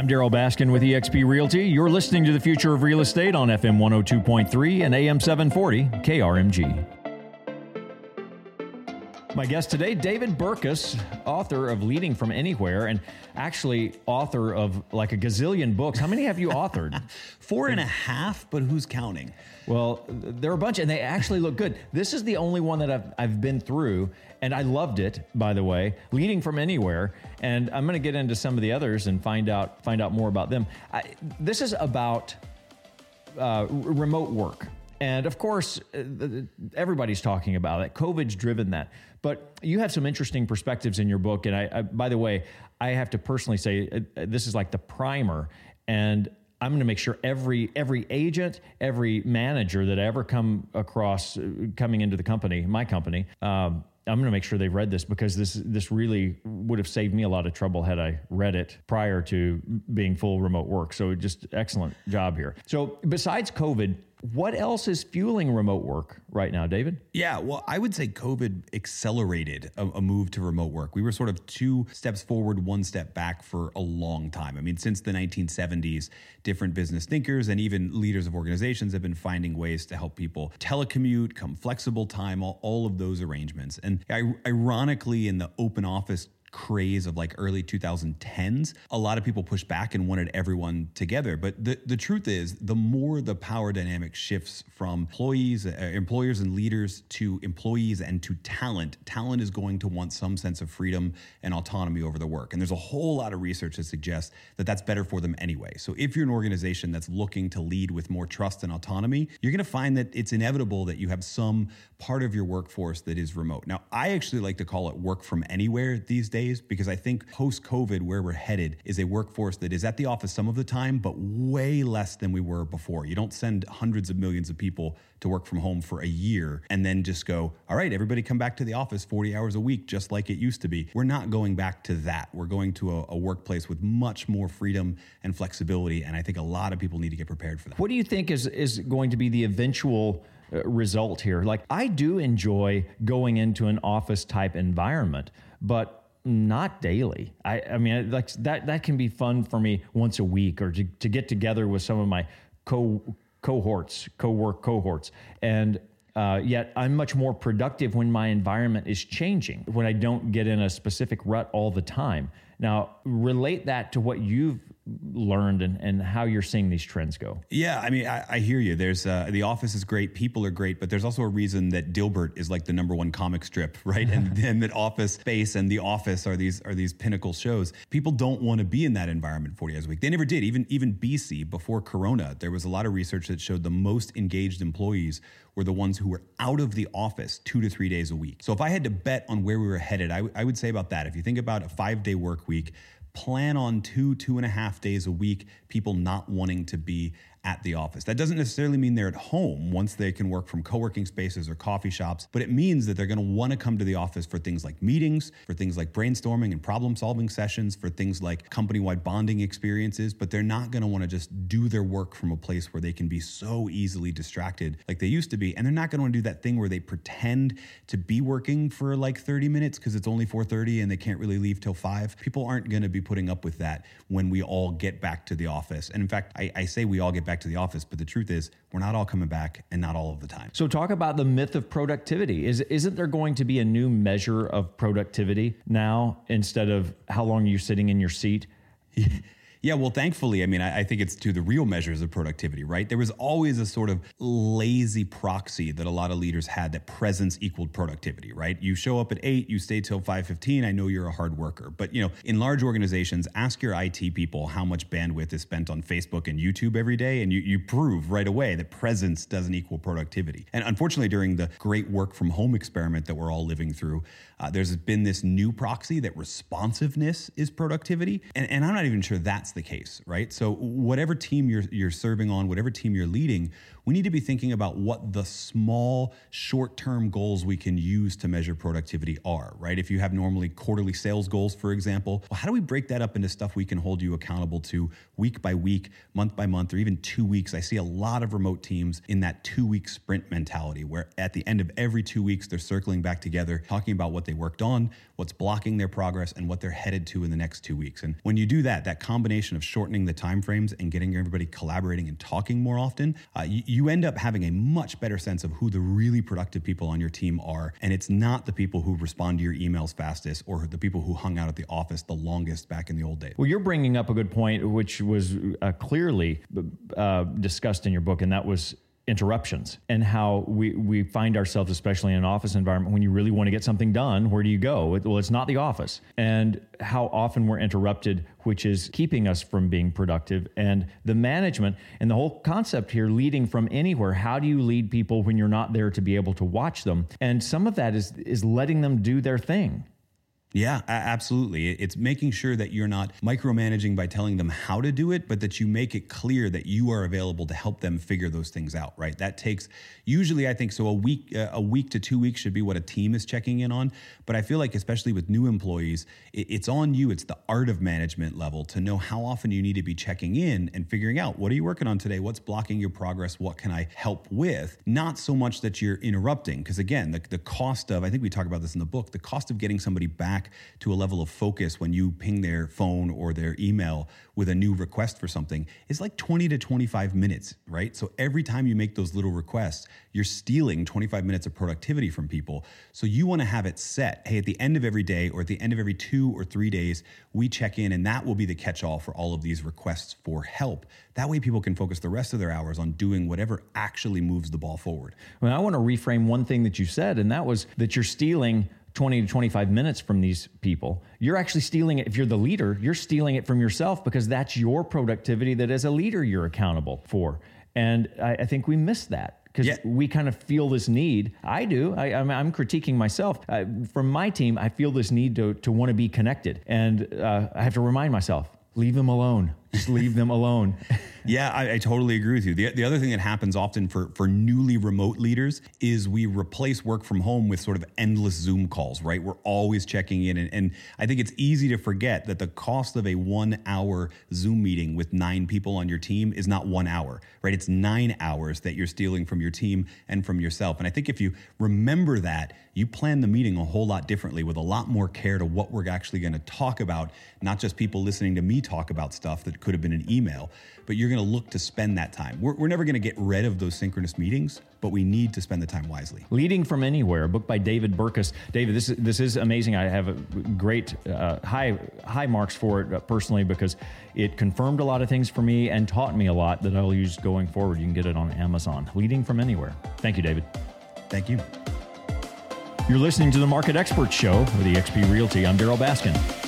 I'm Darryl Baskin with eXp Realty. You're listening to the future of real estate on FM 102.3 and AM 740 KRMG. My guest today, David Burkus, author of Leading from Anywhere, and actually author of like a gazillion books. How many have you authored? Four and a half, but who's counting? Well, there are a bunch, and they actually look good. This is the only one that I've, I've been through, and I loved it, by the way, Leading from Anywhere. And I'm going to get into some of the others and find out find out more about them. I, this is about uh, remote work. And of course, uh, everybody's talking about it. COVID's driven that. But you have some interesting perspectives in your book. And I, I by the way, I have to personally say uh, this is like the primer. And I'm going to make sure every every agent, every manager that I ever come across uh, coming into the company, my company, um, I'm going to make sure they've read this because this this really would have saved me a lot of trouble had I read it prior to being full remote work. So just excellent job here. So besides COVID, what else is fueling remote work right now, David? Yeah, well, I would say COVID accelerated a, a, move to remote work. We were sort of two steps forward, one step back for a long time. I mean, since the 1970s, different business thinkers and even leaders of organizations have been finding ways to help people telecommute, come flexible time, all, all of those arrangements. And ironically, in the open office craze of like early 2010s, a lot of people pushed back and wanted everyone together. But the, the truth is, the more the power dynamic shifts from employees, uh, employers and leaders to employees and to talent, talent is going to want some sense of freedom and autonomy over the work. And there's a whole lot of research that suggests that that's better for them anyway. So if you're an organization that's looking to lead with more trust and autonomy, you're going to find that it's inevitable that you have some part of your workforce that is remote. Now, I actually like to call it work from anywhere these days days because I think post COVID, where we're headed is a workforce that is at the office some of the time, but way less than we were before. You don't send hundreds of millions of people to work from home for a year and then just go, all right, everybody come back to the office 40 hours a week, just like it used to be. We're not going back to that. We're going to a, a workplace with much more freedom and flexibility. And I think a lot of people need to get prepared for that. What do you think is, is going to be the eventual? Uh, result here. Like, I do enjoy going into an office type environment, but not daily. I, I mean, like that, that can be fun for me once a week or to, to get together with some of my co cohorts, co-work cohorts. And uh, yet I'm much more productive when my environment is changing, when I don't get in a specific rut all the time. Now, relate that to what you've learned and, and how you're seeing these trends go. Yeah, I mean, I, I hear you. There's uh, the office is great, people are great, but there's also a reason that Dilbert is like the number one comic strip, right? and then that Office Space and The Office are these are these pinnacle shows. People don't want to be in that environment 40 hours a week. They never did. Even even BC before Corona, there was a lot of research that showed the most engaged employees were the ones who were out of the office two to three days a week. So if I had to bet on where we were headed, I, w- I would say about that. If you think about a five day work week, plan on two, two and a half days a week, people not wanting to be at the office. That doesn't necessarily mean they're at home once they can work from co working spaces or coffee shops, but it means that they're going to want to come to the office for things like meetings, for things like brainstorming and problem solving sessions, for things like company wide bonding experiences, but they're not going to want to just do their work from a place where they can be so easily distracted like they used to be. And they're not going to want to do that thing where they pretend to be working for like 30 minutes because it's only 4:30 and they can't really leave till 5. People aren't going to be putting up with that when we all get back to the office. And in fact, I, I say we all get back to the office, but the truth is we're not all coming back and not all of the time. So talk about the myth of productivity. Is isn't there going to be a new measure of productivity now instead of how long you're sitting in your seat? Yeah, well, thankfully, I mean, I, I, think it's to the real measures of productivity, right? There was always a sort of lazy proxy that a lot of leaders had that presence equaled productivity, right? You show up at eight, you stay till five fifteen. I know you're a hard worker, but you know, in large organizations, ask your IT people how much bandwidth is spent on Facebook and YouTube every day, and you you prove right away that presence doesn't equal productivity. And unfortunately, during the great work from home experiment that we're all living through, uh, there's been this new proxy that responsiveness is productivity, and, and I'm not even sure that's that's the case, right? So whatever team you're you're serving on, whatever team you're leading, we need to be thinking about what the small short-term goals we can use to measure productivity are, right? If you have normally quarterly sales goals, for example, well, how do we break that up into stuff we can hold you accountable to week by week, month by month, or even two weeks? I see a lot of remote teams in that two-week sprint mentality where at the end of every two weeks, they're circling back together, talking about what they worked on, what's blocking their progress, and what they're headed to in the next two weeks. And when you do that, that combination combination of shortening the time frames and getting everybody collaborating and talking more often, uh, you, you end up having a much better sense of who the really productive people on your team are. And it's not the people who respond to your emails fastest or the people who hung out at the office the longest back in the old days. Well, you're bringing up a good point, which was uh, clearly uh, discussed in your book, and that was interruptions and how we, we find ourselves, especially in an office environment, when you really want to get something done, where do you go? Well, it's not the office. And how often we're interrupted, which is keeping us from being productive. And the management and the whole concept here, leading from anywhere. How do you lead people when you're not there to be able to watch them? And some of that is, is letting them do their thing. Yeah, absolutely. It's making sure that you're not micromanaging by telling them how to do it, but that you make it clear that you are available to help them figure those things out, right? That takes usually I think so a week uh, a week to 2 weeks should be what a team is checking in on, but I feel like especially with new employees, it's on you, it's the art of management level to know how often you need to be checking in and figuring out what are you working on today? What's blocking your progress? What can I help with? Not so much that you're interrupting because again, the the cost of I think we talk about this in the book, the cost of getting somebody back back to a level of focus when you ping their phone or their email with a new request for something is like 20 to 25 minutes, right? So every time you make those little requests, you're stealing 25 minutes of productivity from people. So you want to have it set. Hey, at the end of every day or at the end of every two or three days, we check in and that will be the catch all for all of these requests for help. That way people can focus the rest of their hours on doing whatever actually moves the ball forward. Well, I want to reframe one thing that you said, and that was that you're stealing 20 to 25 minutes from these people. You're actually stealing it. If you're the leader, you're stealing it from yourself because that's your productivity that as a leader you're accountable for. And I, I think we miss that because yeah. we kind of feel this need. I do. I, am critiquing myself. Uh, from my team, I feel this need to, to want to be connected. And uh, I have to remind myself leave them alone. Just leave them alone. yeah, I, I, totally agree with you. The, the other thing that happens often for, for newly remote leaders is we replace work from home with sort of endless Zoom calls, right? We're always checking in. And, and I think it's easy to forget that the cost of a one hour Zoom meeting with nine people on your team is not one hour, right? It's nine hours that you're stealing from your team and from yourself. And I think if you remember that, you plan the meeting a whole lot differently with a lot more care to what we're actually going to talk about, not just people listening to me talk about stuff that could have been an email, but you're going to look to spend that time. We're, we're never going to get rid of those synchronous meetings, but we need to spend the time wisely. Leading from Anywhere, a book by David Burkus. David, this is, this is amazing. I have a great uh, high high marks for it uh, personally because it confirmed a lot of things for me and taught me a lot that I'll use going forward. You can get it on Amazon. Leading from Anywhere. Thank you, David. Thank you. You're listening to the Market Experts Show with eXp Realty. I'm Darryl Baskin.